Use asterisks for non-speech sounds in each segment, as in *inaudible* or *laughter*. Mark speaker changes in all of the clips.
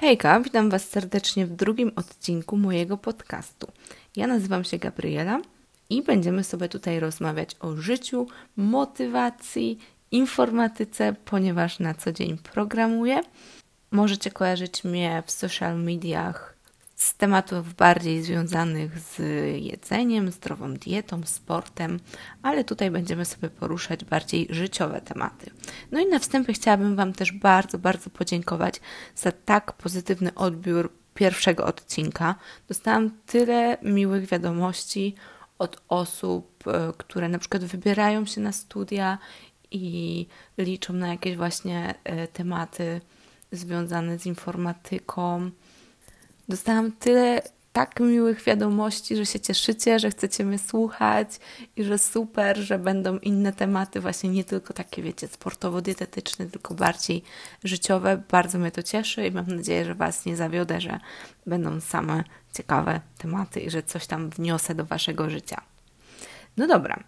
Speaker 1: Hejka, witam Was serdecznie w drugim odcinku mojego podcastu. Ja nazywam się Gabriela i będziemy sobie tutaj rozmawiać o życiu, motywacji, informatyce, ponieważ na co dzień programuję. Możecie kojarzyć mnie w social mediach z tematów bardziej związanych z jedzeniem, zdrową dietą, sportem, ale tutaj będziemy sobie poruszać bardziej życiowe tematy. No i na wstępie chciałabym Wam też bardzo, bardzo podziękować za tak pozytywny odbiór pierwszego odcinka. Dostałam tyle miłych wiadomości od osób, e, które na przykład wybierają się na studia i liczą na jakieś właśnie e, tematy związane z informatyką Dostałam tyle tak miłych wiadomości, że się cieszycie, że chcecie mnie słuchać i że super, że będą inne tematy, właśnie nie tylko takie, wiecie, sportowo-dietetyczne, tylko bardziej życiowe. Bardzo mnie to cieszy i mam nadzieję, że Was nie zawiodę, że będą same ciekawe tematy i że coś tam wniosę do Waszego życia. No dobra,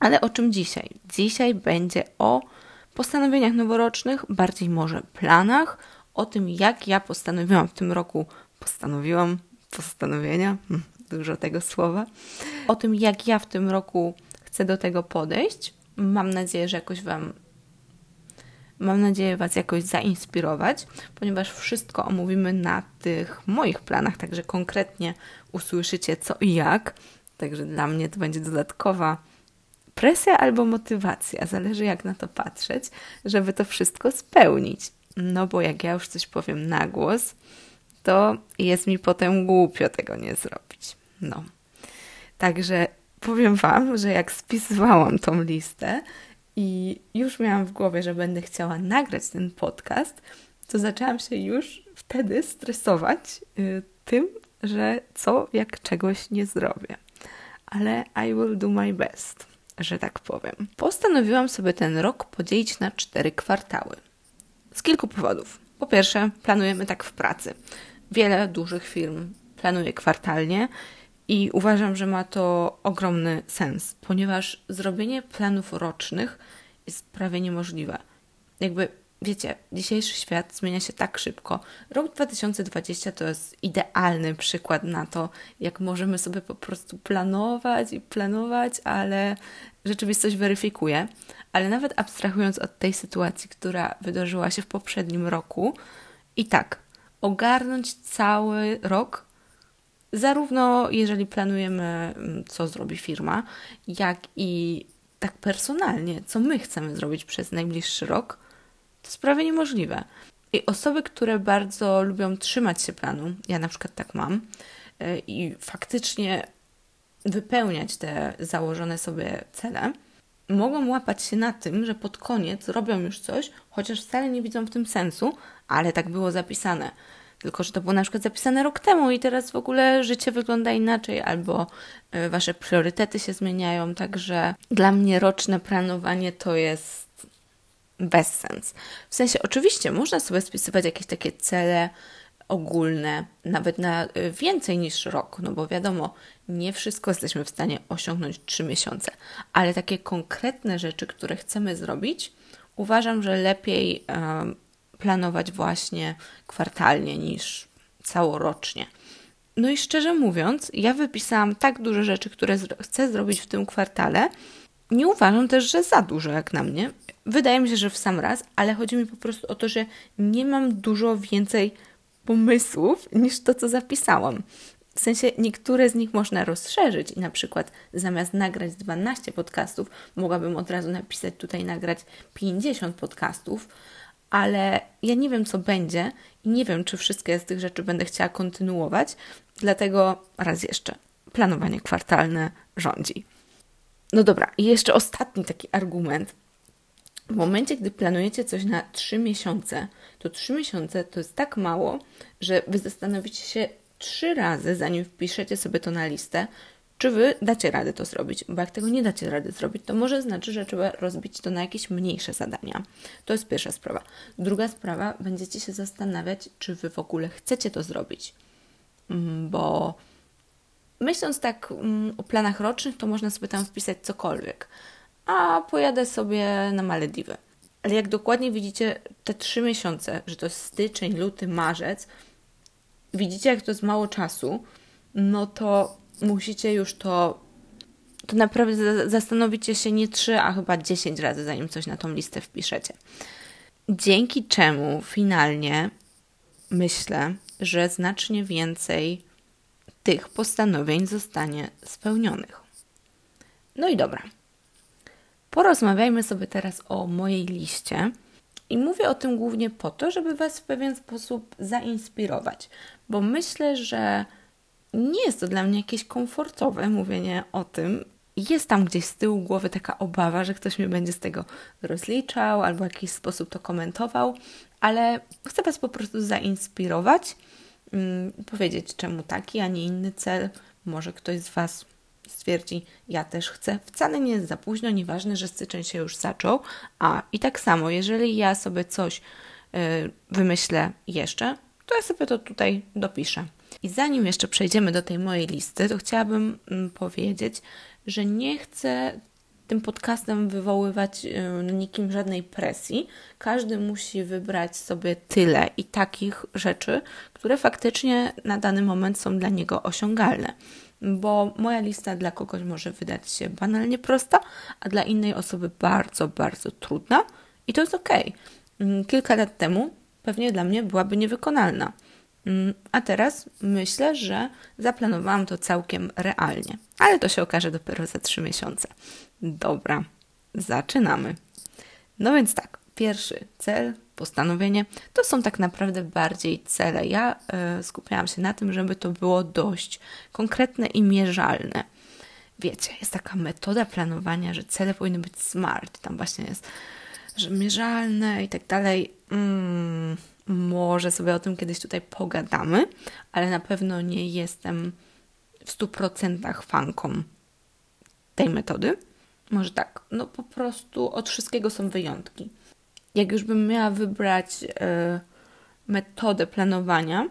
Speaker 1: ale o czym dzisiaj? Dzisiaj będzie o postanowieniach noworocznych, bardziej może planach, o tym, jak ja postanowiłam w tym roku, postanowiłam postanowienia, hmm, dużo tego słowa, o tym, jak ja w tym roku chcę do tego podejść. Mam nadzieję, że jakoś Wam Mam nadzieję Was jakoś zainspirować, ponieważ wszystko omówimy na tych moich planach, także konkretnie usłyszycie co i jak. Także dla mnie to będzie dodatkowa presja albo motywacja, zależy jak na to patrzeć, żeby to wszystko spełnić. No bo jak ja już coś powiem na głos, to jest mi potem głupio tego nie zrobić. No. Także powiem Wam, że jak spisywałam tą listę i już miałam w głowie, że będę chciała nagrać ten podcast, to zaczęłam się już wtedy stresować y, tym, że co jak czegoś nie zrobię. Ale I will do my best, że tak powiem. Postanowiłam sobie ten rok podzielić na cztery kwartały. Z kilku powodów. Po pierwsze, planujemy tak w pracy. Wiele dużych firm planuje kwartalnie i uważam, że ma to ogromny sens, ponieważ zrobienie planów rocznych jest prawie niemożliwe. Jakby, wiecie, dzisiejszy świat zmienia się tak szybko. Rok 2020 to jest idealny przykład na to, jak możemy sobie po prostu planować i planować, ale rzeczywistość weryfikuje ale nawet abstrahując od tej sytuacji, która wydarzyła się w poprzednim roku, i tak, ogarnąć cały rok, zarówno jeżeli planujemy, mm, co zrobi firma, jak i tak personalnie, co my chcemy zrobić przez najbliższy rok, to jest prawie niemożliwe. I osoby, które bardzo lubią trzymać się planu, ja na przykład tak mam, y, i faktycznie wypełniać te założone sobie cele, mogą łapać się na tym, że pod koniec robią już coś, chociaż wcale nie widzą w tym sensu, ale tak było zapisane. Tylko, że to było na przykład zapisane rok temu i teraz w ogóle życie wygląda inaczej, albo e, wasze priorytety się zmieniają. Także dla mnie roczne planowanie to jest bezsens. W sensie, oczywiście można sobie spisywać jakieś takie cele ogólne, nawet na y, więcej niż rok, no bo wiadomo, nie wszystko jesteśmy w stanie osiągnąć 3 miesiące, ale takie konkretne rzeczy, które chcemy zrobić, uważam, że lepiej planować właśnie kwartalnie niż całorocznie. No i szczerze mówiąc, ja wypisałam tak duże rzeczy, które chcę zrobić w tym kwartale. Nie uważam też, że za dużo jak na mnie. Wydaje mi się, że w sam raz, ale chodzi mi po prostu o to, że nie mam dużo więcej pomysłów niż to, co zapisałam. W sensie niektóre z nich można rozszerzyć i na przykład zamiast nagrać 12 podcastów, mogłabym od razu napisać tutaj nagrać 50 podcastów, ale ja nie wiem, co będzie i nie wiem, czy wszystkie z tych rzeczy będę chciała kontynuować, dlatego raz jeszcze planowanie kwartalne rządzi. No dobra, i jeszcze ostatni taki argument. W momencie, gdy planujecie coś na 3 miesiące, to 3 miesiące to jest tak mało, że wy zastanowicie się trzy razy, zanim wpiszecie sobie to na listę, czy wy dacie radę to zrobić. Bo jak tego nie dacie rady zrobić, to może znaczy, że trzeba rozbić to na jakieś mniejsze zadania. To jest pierwsza sprawa. Druga sprawa, będziecie się zastanawiać, czy wy w ogóle chcecie to zrobić. Mm, bo myśląc tak mm, o planach rocznych, to można sobie tam wpisać cokolwiek. A pojadę sobie na Malediwy Ale jak dokładnie widzicie te trzy miesiące, że to jest styczeń, luty, marzec, widzicie, jak to jest mało czasu, no to musicie już to, to naprawdę zastanowicie się nie trzy, a chyba dziesięć razy, zanim coś na tą listę wpiszecie. Dzięki czemu finalnie myślę, że znacznie więcej tych postanowień zostanie spełnionych. No i dobra. Porozmawiajmy sobie teraz o mojej liście. I mówię o tym głównie po to, żeby Was w pewien sposób zainspirować, bo myślę, że nie jest to dla mnie jakieś komfortowe mówienie o tym. Jest tam gdzieś z tyłu głowy taka obawa, że ktoś mnie będzie z tego rozliczał albo w jakiś sposób to komentował, ale chcę Was po prostu zainspirować, mm, powiedzieć, czemu taki, a nie inny cel. Może ktoś z Was stwierdzi, ja też chcę. Wcale nie jest za późno, nieważne, że styczeń się już zaczął. A i tak samo, jeżeli ja sobie coś y, wymyślę jeszcze, to ja sobie to tutaj dopiszę. I zanim jeszcze przejdziemy do tej mojej listy, to chciałabym mm, powiedzieć, że nie chcę tym podcastem wywoływać y, nikim żadnej presji. Każdy musi wybrać sobie tyle i takich rzeczy, które faktycznie na dany moment są dla niego osiągalne. Bo moja lista dla kogoś może wydać się banalnie prosta, a dla innej osoby bardzo, bardzo trudna i to jest ok. Mm, kilka lat temu pewnie dla mnie byłaby niewykonalna. Mm, a teraz myślę, że zaplanowałam to całkiem realnie, ale to się okaże dopiero za trzy miesiące. Dobra, zaczynamy. No więc tak, pierwszy cel, postanowienie, to są tak naprawdę bardziej cele. Ja y, skupiałam się na tym, żeby to było dość konkretne i mierzalne. Wiecie, jest taka metoda planowania, że cele powinny być smart. Tam właśnie jest, że mierzalne i tak dalej. Mm, może sobie o tym kiedyś tutaj pogadamy, ale na pewno nie jestem w 100% fanką tej metody. Może tak, no po prostu od wszystkiego są wyjątki. Jak już bym miała wybrać y, metodę planowania,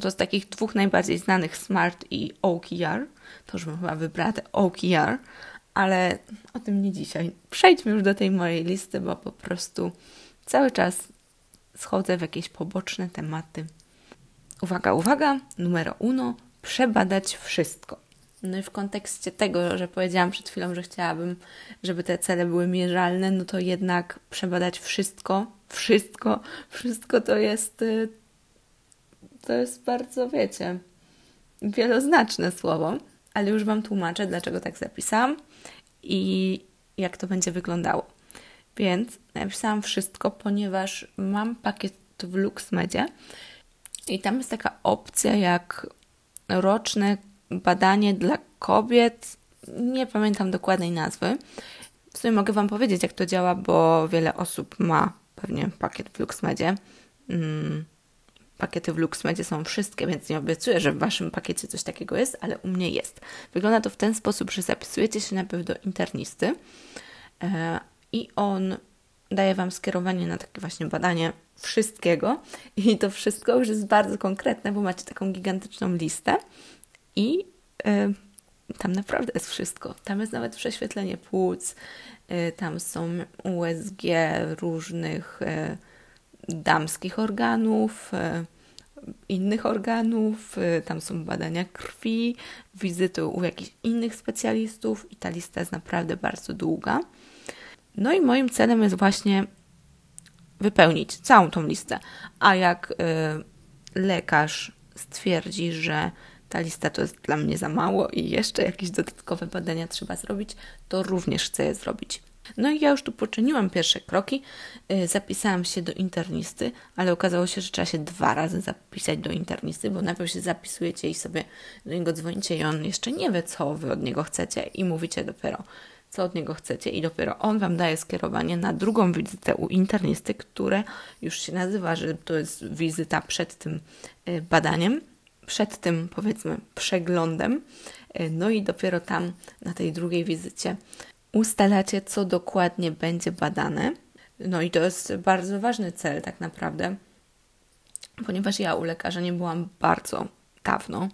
Speaker 1: to z takich dwóch najbardziej znanych Smart i OKR, to już bym chyba wybrała te OKR, ale o tym nie dzisiaj. Przejdźmy już do tej mojej listy, bo po prostu cały czas schodzę w jakieś poboczne tematy. Uwaga, uwaga, numero uno, przebadać wszystko. No i w kontekście tego, że powiedziałam przed chwilą, że chciałabym, żeby te cele były mierzalne, no to jednak przebadać wszystko, wszystko, wszystko to jest, y, to jest bardzo, wiecie, wieloznaczne słowo, ale już Wam tłumaczę, dlaczego tak zapisałam i jak to będzie wyglądało. Więc napisałam wszystko, ponieważ mam pakiet w LuxMedzie i tam jest taka opcja jak roczne badanie dla kobiet. Nie pamiętam dokładnej nazwy. W sumie mogę Wam powiedzieć, jak to działa, bo wiele osób ma pewnie pakiet w LuxMedzie. Hmm. Pakiety w LuxMedzie są wszystkie, więc nie obiecuję, że w Waszym pakiecie coś takiego jest, ale u mnie jest. Wygląda to w ten sposób, że zapisujecie się najpierw do internisty, e, i on daje Wam skierowanie na takie właśnie badanie wszystkiego i to wszystko już jest bardzo konkretne, bo macie taką gigantyczną listę i y, tam naprawdę jest wszystko. Tam jest nawet prześwietlenie płuc, y, tam są USG różnych y, damskich organów, innych organów, tam są badania krwi, wizyty u jakichś innych specjalistów i ta lista jest naprawdę bardzo długa. No i moim celem jest właśnie wypełnić całą tą listę. A jak lekarz stwierdzi, że ta lista to jest dla mnie za mało i jeszcze jakieś dodatkowe badania trzeba zrobić, to również chcę je zrobić. No i ja już tu poczyniłam pierwsze kroki, y, zapisałam się do internisty, ale okazało się, że trzeba się dwa razy zapisać do internisty, bo najpierw się zapisujecie i sobie do niego dzwonicie i on jeszcze nie wie, co wy od niego chcecie i mówicie dopiero co od niego chcecie i dopiero on Wam daje skierowanie na drugą wizytę u internisty, które już się nazywa, że to jest wizyta przed tym y, badaniem, przed tym powiedzmy przeglądem. Y, no i dopiero tam na tej drugiej wizycie ustalacie, co dokładnie będzie badane. No i to jest bardzo ważny cel tak naprawdę, ponieważ ja u lekarza nie byłam bardzo dawno,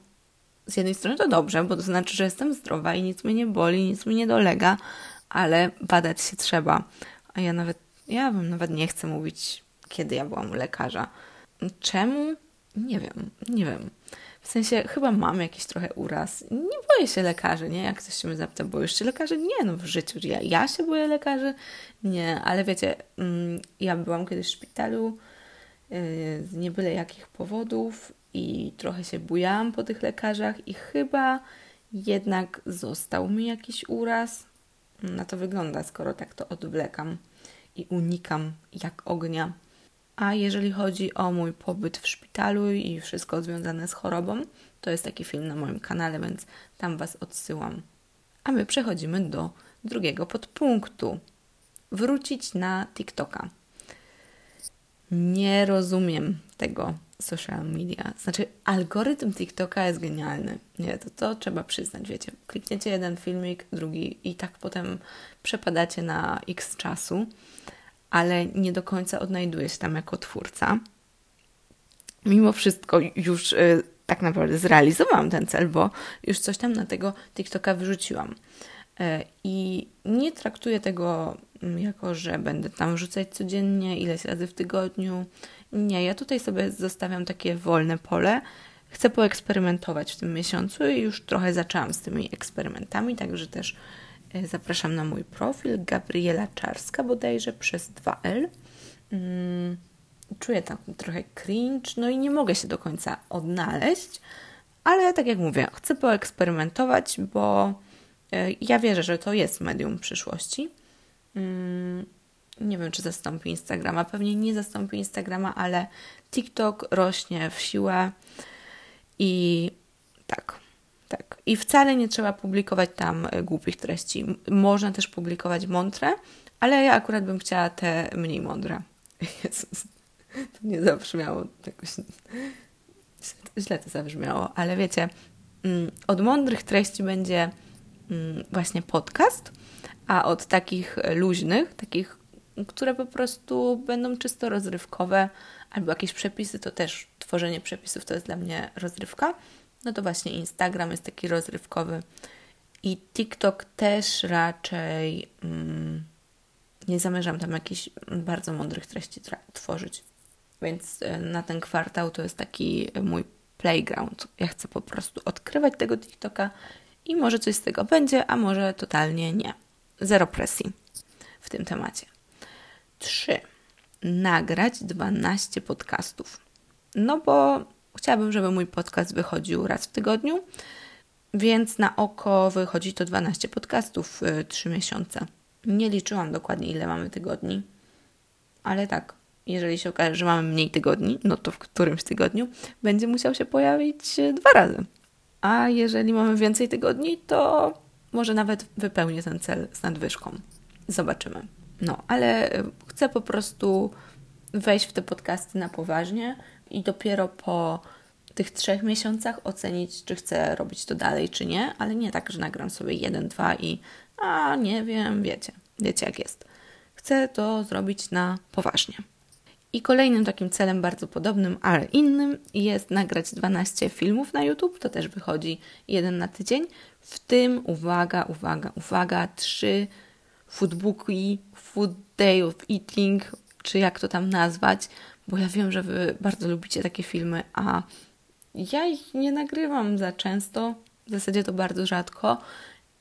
Speaker 1: z jednej strony to dobrze, bo to znaczy, że jestem zdrowa i nic mnie nie boli, nic mi nie dolega, ale badać się trzeba. A ja nawet Ja nawet nie chcę mówić, kiedy ja byłam u lekarza. Czemu? Nie wiem, nie wiem. W sensie chyba mam jakiś trochę uraz. Nie boję się lekarzy, nie? Jak ktoś się mnie zapyta, boisz się lekarzy? Nie, no w życiu. Ja, ja się boję lekarzy? Nie, ale wiecie, mm, ja byłam kiedyś w szpitalu yy, z nie byle jakich powodów i trochę się bujałam po tych lekarzach i chyba jednak został mi jakiś uraz. Na to wygląda, skoro tak to odwlekam i unikam jak ognia. A jeżeli chodzi o mój pobyt w szpitalu i wszystko związane z chorobą, to jest taki film na moim kanale, więc tam Was odsyłam. A my przechodzimy do drugiego podpunktu. Wrócić na TikToka. Nie rozumiem tego social media. Znaczy, algorytm TikToka jest genialny. Nie, to, to trzeba przyznać, wiecie. Klikniecie jeden filmik, drugi i tak potem przepadacie na x czasu ale nie do końca odnajduję się tam jako twórca. Mimo wszystko już y, tak naprawdę zrealizowałam ten cel, bo już coś tam na tego TikToka wyrzuciłam. Y, I nie traktuję tego mm, jako, że będę tam wrzucać codziennie, ileś razy w tygodniu. Nie, ja tutaj sobie zostawiam takie wolne pole. Chcę poeksperymentować w tym miesiącu i już trochę zaczęłam z tymi eksperymentami, także też zapraszam na mój profil Gabriela Czarska bodajże przez 2L. Mm, czuję tam trochę cringe, no i nie mogę się do końca odnaleźć, ale tak jak mówię, chcę poeksperymentować, bo e, ja wierzę, że to jest medium przyszłości. Mm, nie wiem, czy zastąpi Instagrama. Pewnie nie zastąpi Instagrama, ale TikTok rośnie w siłę i tak, tak. I wcale nie trzeba publikować tam e, głupich treści. Można też publikować mądre, ale ja akurat bym chciała te mniej mądre. *laughs* Jezus, to nie zabrzmiało jakoś... *laughs* Źle to zabrzmiało, ale wiecie, mm, od mądrych treści będzie mm, właśnie podcast, a od takich luźnych, takich, które po prostu będą czysto rozrywkowe, albo jakieś przepisy, to też tworzenie przepisów to jest dla mnie rozrywka no to właśnie Instagram jest taki rozrywkowy i TikTok też raczej mm, nie zamierzam tam jakichś bardzo mądrych treści tworzyć. Więc e, na ten kwartał to jest taki mój playground. Ja chcę po prostu odkrywać tego TikToka i może coś z tego będzie, a może totalnie nie. Zero presji w tym temacie. 3. Nagrać 12 podcastów. No bo Chciałabym, żeby mój podcast wychodził raz w tygodniu, więc na oko wychodzi to 12 podcastów w 3 miesiące. Nie liczyłam dokładnie, ile mamy tygodni, ale tak, jeżeli się okaże, że mamy mniej tygodni, no to w którymś tygodniu będzie musiał się pojawić dwa razy. A jeżeli mamy więcej tygodni, to może nawet wypełnię ten cel z nadwyżką. Zobaczymy. No, ale chcę po prostu wejść w te podcasty na poważnie i dopiero po tych trzech miesiącach ocenić, czy chcę robić to dalej, czy nie, ale nie tak, że nagram sobie jeden, dwa i a nie wiem, wiecie, wiecie jak jest. Chcę to zrobić na poważnie. I kolejnym takim celem bardzo podobnym, ale innym jest nagrać 12 filmów na YouTube, to też wychodzi jeden na tydzień. W tym, uwaga, uwaga, uwaga, trzy foodbooki, food day of eating, czy jak to tam nazwać, bo ja wiem, że Wy bardzo lubicie takie filmy, a ja ich nie nagrywam za często, w zasadzie to bardzo rzadko.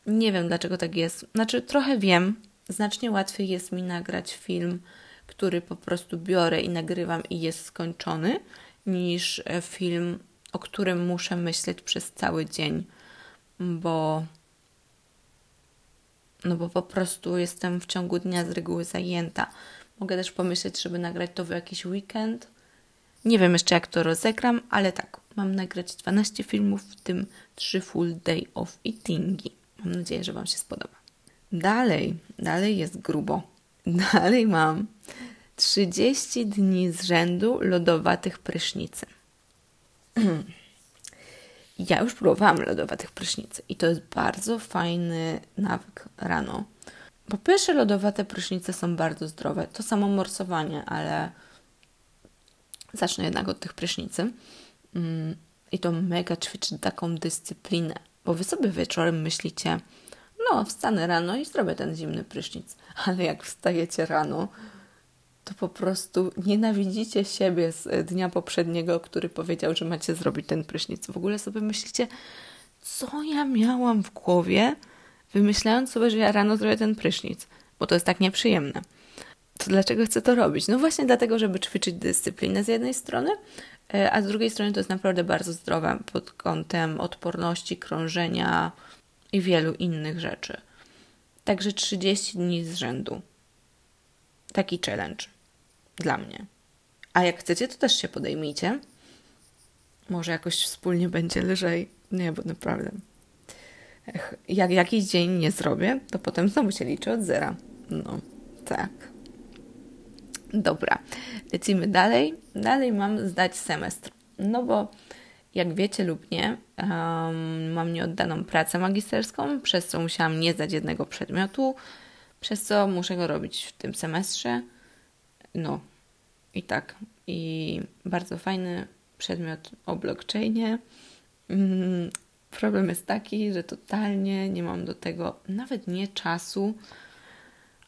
Speaker 1: Nie wiem dlaczego tak jest. Znaczy, trochę wiem, znacznie łatwiej jest mi nagrać film, który po prostu biorę i nagrywam i jest skończony, niż e, film, o którym muszę myśleć przez cały dzień, bo no bo po prostu jestem w ciągu dnia z reguły zajęta. Mogę też pomyśleć, żeby nagrać to w jakiś weekend. Nie wiem jeszcze, jak to rozegram, ale tak, mam nagrać 12 filmów, w tym 3 full day of eatingi. Mam nadzieję, że Wam się spodoba. Dalej, dalej jest grubo. *laughs* Dalej mam 30 dni z rzędu lodowatych prysznicy. *clears throat* Ja już próbowałam lodowatych prysznicy i to jest bardzo fajny nawyk rano. Po pierwsze, lodowate prysznice są bardzo zdrowe. To samo morsowanie, ale zacznę jednak od tych prysznicy. Mm, I to mega ćwiczy taką dyscyplinę, bo wy sobie wieczorem myślicie, no, wstanę rano i zrobię ten zimny prysznic. *laughs* Ale jak wstajecie rano, to po prostu nienawidzicie siebie z dnia poprzedniego, który powiedział, że macie zrobić ten prysznic. W ogóle sobie myślicie, co ja miałam w głowie, wymyślając sobie, że ja rano zrobię ten prysznic, bo to jest tak nieprzyjemne. To dlaczego chcę to robić? No właśnie dlatego, żeby ćwiczyć dyscyplinę z jednej strony, e, a z drugiej strony to jest naprawdę bardzo zdrowe pod kątem odporności, krążenia i wielu innych rzeczy. Także 30 dni z rzędu. Taki challenge dla mnie. A jak chcecie, to też się podejmijcie. Może jakoś wspólnie będzie lżej. Nie, bo naprawdę. Jak jakiś dzień nie zrobię, to potem znowu się liczę od zera. No, tak. Dobra, lecimy dalej. Dalej mam zdać semestr. No bo jak wiecie lub nie, um, mam nieoddaną pracę magisterską, przez co musiałam nie zdać jednego przedmiotu, przez co muszę go robić w tym semestrze. No i tak. I bardzo fajny przedmiot o blockchainie. Problem jest taki, że totalnie nie mam do tego nawet nie czasu,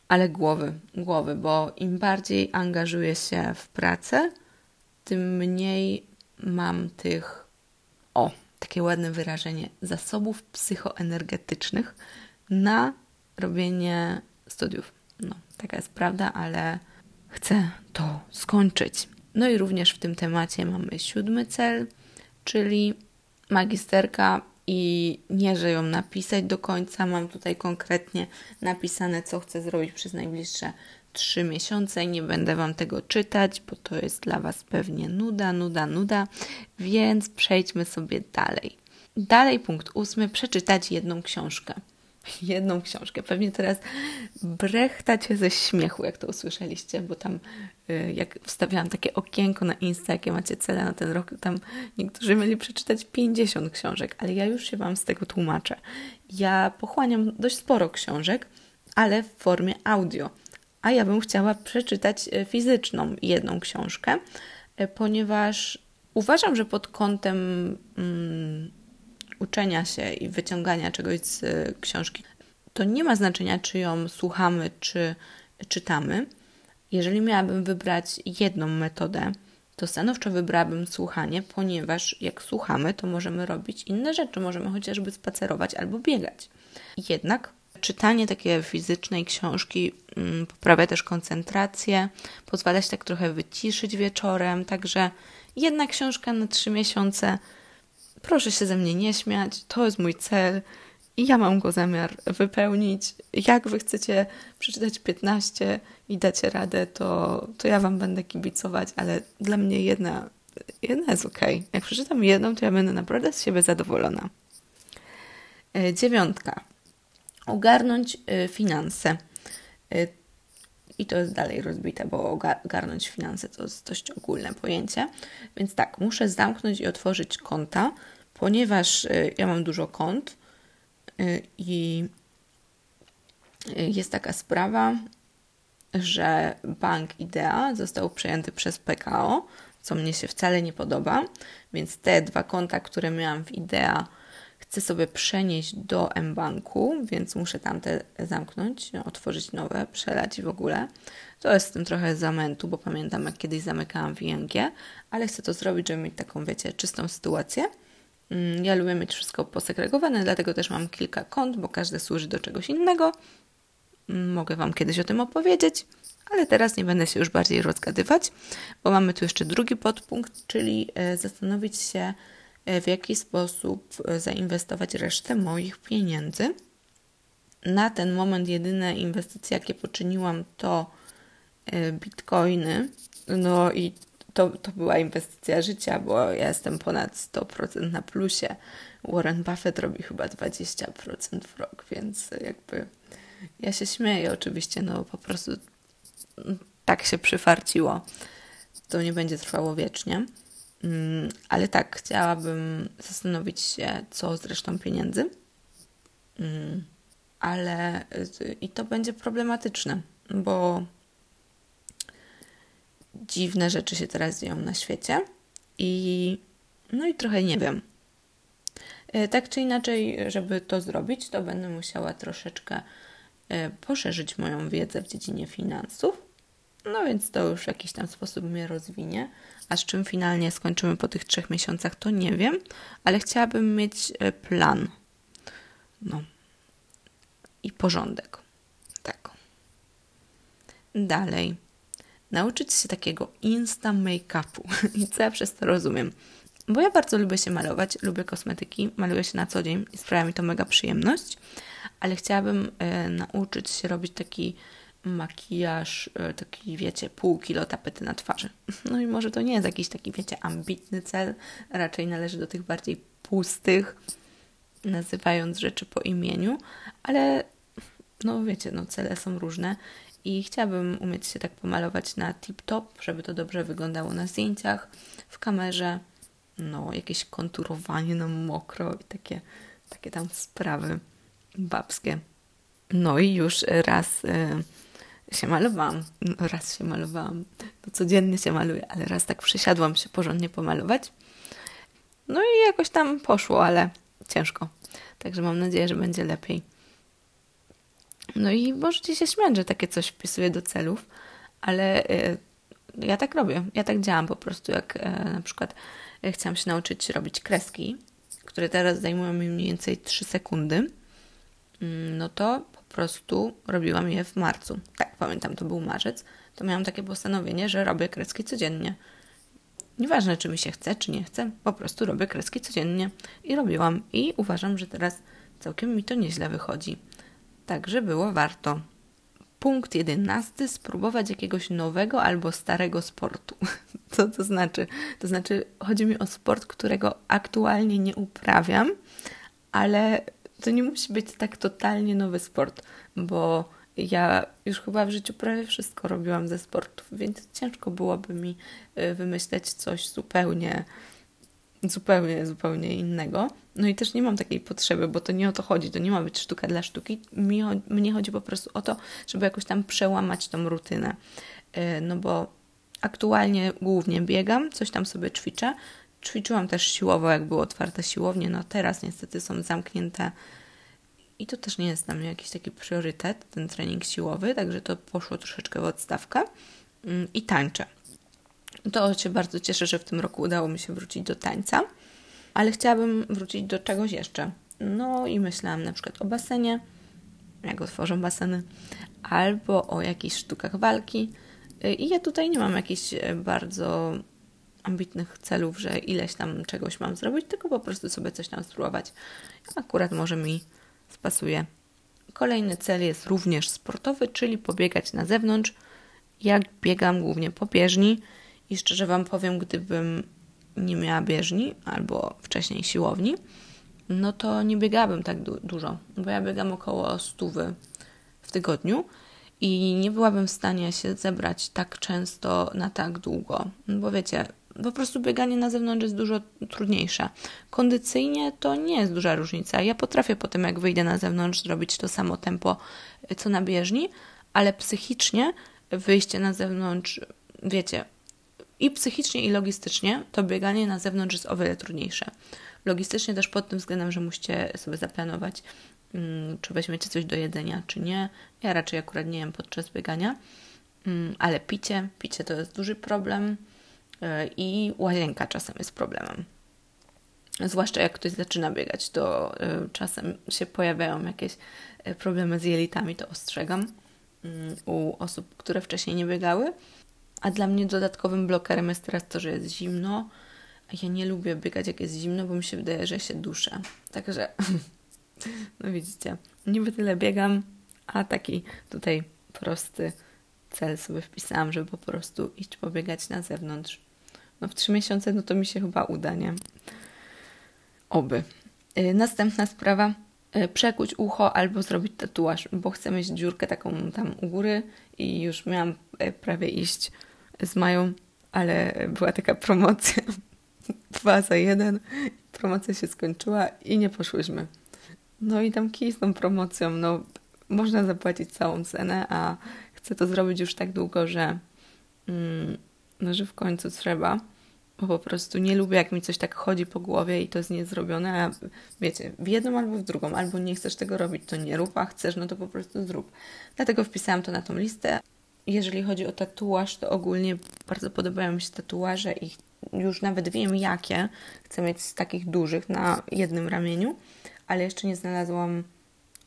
Speaker 1: ale głowy, głowy, bo im bardziej angażuję się w pracę, tym mniej mam tych, o, takie ładne wyrażenie, zasobów psychoenergetycznych na robienie studiów. No, taka jest prawda, ale chcę to skończyć. No i również w tym temacie mamy siódmy cel, czyli magisterka i nie, że ją napisać do końca. Mam tutaj konkretnie napisane, co chcę zrobić przez najbliższe trzy miesiące nie będę Wam tego czytać, bo to jest dla Was pewnie nuda, nuda, nuda, więc przejdźmy sobie dalej. Dalej, punkt ósmy, przeczytać jedną książkę. *laughs* Jedną książkę. Pewnie teraz brechtacie ze śmiechu, jak to usłyszeliście, bo tam y, jak wstawiałam takie okienko na Insta, jakie macie cele na ten rok, tam niektórzy mieli przeczytać 50 książek, ale ja już się Wam z tego tłumaczę. Ja pochłaniam dość sporo książek, ale w formie audio a ja bym chciała przeczytać e, fizyczną jedną książkę, e, ponieważ uważam, że pod kątem um, uczenia się i wyciągania czegoś z e, książki, to nie ma znaczenia, czy ją słuchamy, czy czytamy. Jeżeli miałabym wybrać jedną metodę, to stanowczo wybrałabym słuchanie, ponieważ jak słuchamy, to możemy robić inne rzeczy, możemy chociażby spacerować albo biegać. Jednak czytanie takiej fizycznej książki mm, poprawia też koncentrację, pozwala się tak trochę wyciszyć wieczorem, także jedna książka na trzy miesiące. Proszę się ze mnie nie śmiać, to jest mój cel i ja mam go zamiar wypełnić. Jak wy chcecie przeczytać 15 i dacie radę, to, to ja wam będę kibicować, ale dla mnie jedna, jedna jest ok. Jak przeczytam jedną, to ja będę naprawdę z siebie zadowolona. E, dziewiątka ogarnąć y, finanse. Y, I to jest dalej rozbite, bo ogarnąć finanse to jest dość ogólne pojęcie. Więc tak, muszę zamknąć i otworzyć konta, ponieważ y, ja mam dużo kont i jest taka sprawa, że bank Idea został przejęty przez PKO, co mnie się wcale nie podoba, więc te dwa konta, które miałam w Idea, chcę sobie przenieść do mBanku, więc muszę tamte zamknąć, otworzyć nowe, przelać i w ogóle. To jest z tym trochę zamętu, bo pamiętam jak kiedyś zamykałam w ING, ale chcę to zrobić, żeby mieć taką, wiecie, czystą sytuację. Mm, ja lubię mieć wszystko posegregowane, dlatego też mam kilka kont, bo każde służy do czegoś innego. Mm, mogę Wam kiedyś o tym opowiedzieć, ale teraz nie będę się już bardziej rozgadywać, bo mamy tu jeszcze drugi podpunkt, czyli e, zastanowić się, E, w jaki sposób e, zainwestować resztę moich pieniędzy. Na ten moment jedyne inwestycje, jakie poczyniłam, to bitcoiny. No i to, to była inwestycja życia, bo ja jestem ponad 100% na plusie. Warren Buffett robi chyba 20% w rok, więc jakby ja się śmieję oczywiście, no po prostu tak się przyfarciło. To nie będzie trwało wiecznie. Mm, ale tak, chciałabym zastanowić się, co z resztą pieniędzy. Mm, ale y, i to będzie problematyczne, bo dziwne rzeczy się teraz dzieją na świecie i no i trochę nie wiem. Y, tak czy inaczej, żeby to zrobić, to będę musiała troszeczkę y, poszerzyć moją wiedzę w dziedzinie finansów No więc to już w jakiś tam sposób mnie rozwinie. A z czym finalnie skończymy po tych trzech miesiącach, to nie wiem, ale chciałabym mieć e, plan. No. I porządek. Tak. Dalej. Nauczyć się takiego insta make-upu. *laughs* I co ja przez to rozumiem? Bo ja bardzo lubię się malować, lubię kosmetyki, maluję się na co dzień i sprawia mi to mega przyjemność, ale chciałabym e, nauczyć się robić taki makijaż, e, taki wiecie, pół kilo tapety na twarzy. *laughs* No i może to nie jest jakiś taki, wiecie, ambitny cel, raczej należy do tych bardziej pustych, nazywając rzeczy po imieniu, ale no wiecie, no cele są różne i chciałabym umieć się tak pomalować na tip-top, żeby to dobrze wyglądało na zdjęciach, w kamerze, no jakieś konturowanie na mokro i takie, takie tam sprawy babskie. No i już raz y, się malowałam, no, raz się malowałam, to codziennie się maluję, ale raz tak przysiadłam się porządnie pomalować. No i jakoś tam poszło, ale ciężko. Także mam nadzieję, że będzie lepiej. No i możecie się śmiać, że takie coś wpisuję do celów, ale y, ja tak robię, ja tak działam po prostu, jak y, na przykład y, chciałam się nauczyć robić kreski, które teraz zajmują mi mniej więcej 3 sekundy, mm, no to po prostu robiłam je w marcu. Tak, pamiętam, to był marzec. To miałam takie postanowienie, że robię kreski codziennie. Nieważne, czy mi się chce, czy nie chce, po prostu robię kreski codziennie. I robiłam. I uważam, że teraz całkiem mi to nieźle wychodzi. Także było warto. Punkt jedenasty: spróbować jakiegoś nowego albo starego sportu. *laughs* Co to znaczy? To znaczy, chodzi mi o sport, którego aktualnie nie uprawiam, ale to nie musi być tak totalnie nowy sport, bo ja już chyba w życiu prawie wszystko robiłam ze sportów, więc ciężko byłoby mi y, wymyśleć coś zupełnie zupełnie, zupełnie innego. No i też nie mam takiej potrzeby, bo to nie o to chodzi, to nie ma być sztuka dla sztuki. Mi, mnie chodzi po prostu o to, żeby jakoś tam przełamać tą rutynę. Y, no bo aktualnie głównie biegam, coś tam sobie ćwiczę. Ćwiczyłam też siłowo, jak były otwarte siłownie, no teraz niestety są zamknięte i to też nie jest dla mnie jakiś taki priorytet, ten trening siłowy, także to poszło troszeczkę w odstawkę mm, i tańczę. To się bardzo cieszę, że w tym roku udało mi się wrócić do tańca, ale chciałabym wrócić do czegoś jeszcze. No i myślałam na przykład o basenie, jak otworzą baseny, albo o jakichś sztukach walki. I ja tutaj nie mam jakichś e, bardzo ambitnych celów, że ileś tam czegoś mam zrobić, tylko po prostu sobie coś tam spróbować. Akurat może mi spasuje. Kolejny cel jest również sportowy, czyli pobiegać na zewnątrz. Jak biegam głównie po bieżni, i szczerze Wam powiem, gdybym nie miała bieżni albo wcześniej siłowni, no to nie biegałabym tak du dużo, bo ja biegam około stówy w tygodniu i nie byłabym w stanie się zebrać tak często na tak długo, bo wiecie, po prostu bieganie na zewnątrz jest dużo trudniejsze. Kondycyjnie to nie jest duża różnica. Ja potrafię potem, jak wyjdę na zewnątrz, zrobić to samo tempo co na bieżni, ale psychicznie wyjście na zewnątrz, wiecie, i psychicznie, i logistycznie to bieganie na zewnątrz jest o wiele trudniejsze. Logistycznie też pod tym względem, że musicie sobie zaplanować, mm, czy weźmiecie coś do jedzenia, czy nie. Ja raczej akurat nie jem podczas biegania, mm, ale picie, picie to jest duży problem e, i łazienka czasem jest problemem. Zwłaszcza jak ktoś zaczyna biegać, to e, czasem się pojawiają jakieś e, problemy z jelitami, to ostrzegam mm, u osób, które wcześniej nie biegały. A dla mnie dodatkowym blokerem jest teraz to, że jest zimno. Ja nie lubię biegać, jak jest zimno, bo mi się wydaje, że się duszę. Także, *laughs* no widzicie, niby tyle biegam, a taki tutaj prosty cel sobie wpisałam, żeby po prostu iść pobiegać na zewnątrz. No w trzy miesiące, no to mi się chyba uda, nie? Oby. Y, następna sprawa. Y, przekuć ucho albo zrobić tatuaż, bo chcę mieć dziurkę taką tam u góry i już miałam y, prawie iść z Mają, ale była taka promocja *laughs* dwa za jeden. Promocja się skończyła i nie poszłyśmy. No i tam kij z tą promocją, no można zapłacić całą cenę, a chcę to zrobić już tak długo, że, mm, no, że w końcu trzeba. Bo po prostu nie lubię, jak mi coś tak chodzi po głowie i to jest niezrobione, a wiecie, w jedną albo w drugą, albo nie chcesz tego robić, to nie rób, a chcesz, no to po prostu zrób. Dlatego wpisałam to na tą listę jeżeli chodzi o tatuaż, to ogólnie bardzo podobają mi się tatuaże i już nawet wiem jakie chcę mieć z takich dużych na jednym ramieniu, ale jeszcze nie znalazłam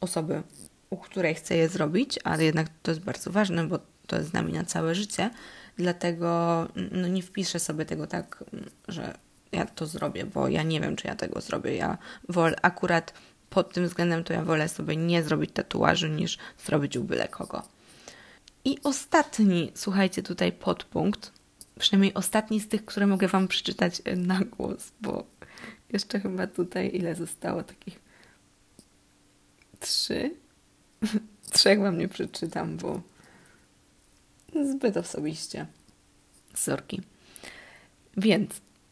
Speaker 1: osoby, u której chcę je zrobić, ale jednak to jest bardzo ważne, bo to jest z nami na całe życie, dlatego no, nie wpiszę sobie tego tak, że ja to zrobię, bo ja nie wiem, czy ja tego zrobię. Ja wolę akurat pod tym względem to ja wolę sobie nie zrobić tatuażu niż zrobić u byle kogo. I ostatni, słuchajcie, tutaj podpunkt, przynajmniej ostatni z tych, które mogę Wam przeczytać na głos, bo jeszcze chyba tutaj ile zostało takich? Trzy? *laughs* Trzech Wam nie przeczytam, bo zbyt osobiście. Sorki. Więc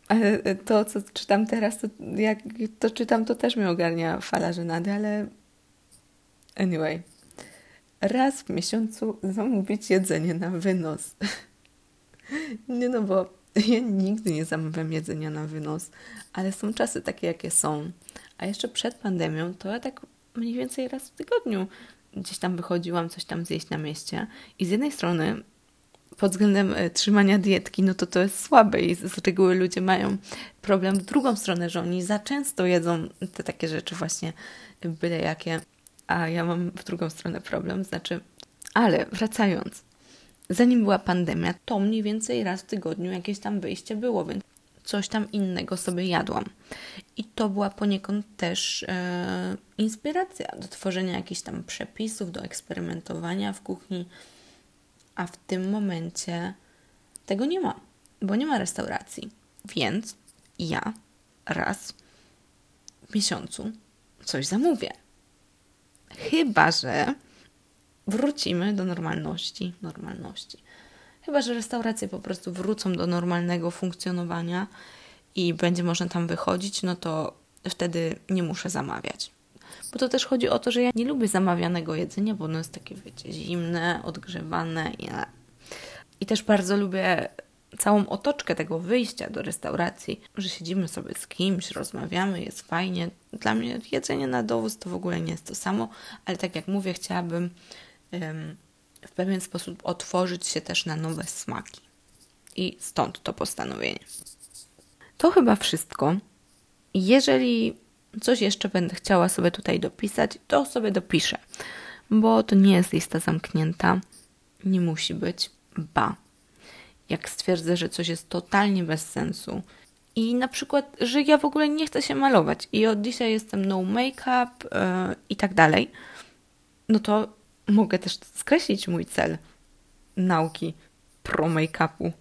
Speaker 1: ale to, co czytam teraz, to jak to czytam, to też mnie ogarnia fala żenady, ale anyway. Raz w miesiącu zamówić jedzenie na wynos. *laughs* nie no, bo ja nigdy nie zamawiam jedzenia na wynos, ale są czasy takie, jakie są. A jeszcze przed pandemią to ja tak mniej więcej raz w tygodniu gdzieś tam wychodziłam coś tam zjeść na mieście i z jednej strony pod względem e, trzymania dietki, no to to jest słabe i z reguły ludzie mają problem w drugą stronę, że oni za często jedzą te takie rzeczy właśnie byle jakie, a ja mam w drugą stronę problem, znaczy, ale wracając, zanim była pandemia, to mniej więcej raz w tygodniu jakieś tam wyjście było, więc coś tam innego sobie jadłam. I to była poniekąd też e, inspiracja do tworzenia jakichś tam przepisów, do eksperymentowania w kuchni a w tym momencie tego nie ma, bo nie ma restauracji. Więc ja raz w miesiącu coś zamówię. Chyba, że wrócimy do normalności. Normalności. Chyba, że restauracje po prostu wrócą do normalnego funkcjonowania i będzie można tam wychodzić, no to wtedy nie muszę zamawiać. Bo to też chodzi o to, że ja nie lubię zamawianego jedzenia, bo ono jest takie, wiecie, zimne, odgrzewane. I, I też bardzo lubię całą otoczkę tego wyjścia do restauracji, że siedzimy sobie z kimś, rozmawiamy, jest fajnie. Dla mnie jedzenie na dowóz to w ogóle nie jest to samo, ale tak jak mówię, chciałabym w pewien sposób otworzyć się też na nowe smaki. I stąd to postanowienie. To chyba wszystko. Jeżeli coś jeszcze będę chciała sobie tutaj dopisać, to sobie dopiszę, bo to nie jest lista zamknięta. Nie musi być. Ba. Jak stwierdzę, że coś jest totalnie bez sensu i na przykład, że ja w ogóle nie chcę się malować i od dzisiaj jestem no make-up yy, i tak dalej, no to mogę też skreślić mój cel nauki pro make-upu.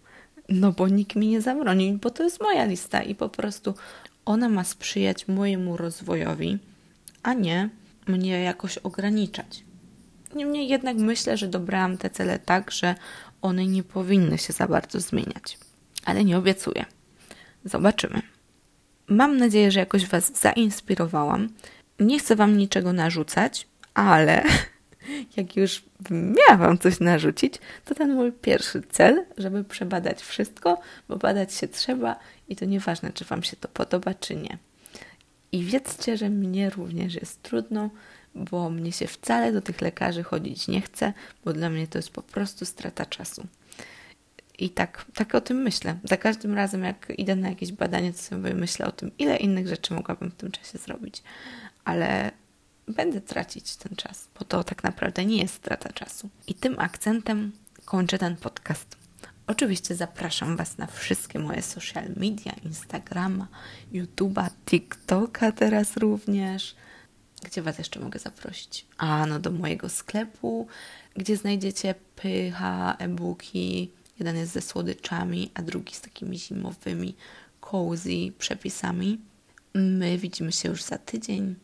Speaker 1: No bo nikt mi nie zabroni, bo to jest moja lista i po prostu ona ma sprzyjać mojemu rozwojowi, a nie mnie jakoś ograniczać. Niemniej jednak myślę, że dobrałam te cele tak, że one nie powinny się za bardzo zmieniać. Ale nie obiecuję. Zobaczymy. Mam nadzieję, że jakoś Was zainspirowałam. Nie chcę Wam niczego narzucać, ale *laughs* jak już miałam Wam coś narzucić, to ten mój pierwszy cel, żeby przebadać wszystko, bo badać się trzeba i to nieważne, czy Wam się to podoba, czy nie. I wiedzcie, że mnie również jest trudno, bo mnie się wcale do tych lekarzy chodzić nie chce, bo dla mnie to jest po prostu strata czasu. I tak, tak o tym myślę. Za każdym razem, jak idę na jakieś badanie, to sobie myślę o tym, ile innych rzeczy mogłabym w tym czasie zrobić. Ale będę tracić ten czas, bo to tak naprawdę nie jest strata czasu. I tym akcentem kończę ten podcast. Oczywiście zapraszam Was na wszystkie moje social media, Instagrama, YouTube'a, TikToka teraz również. Gdzie Was jeszcze mogę zaprosić? A, no do mojego sklepu, gdzie znajdziecie pycha, e-booki. Jeden jest ze słodyczami, a drugi z takimi zimowymi, cozy przepisami. My widzimy się już za tydzień.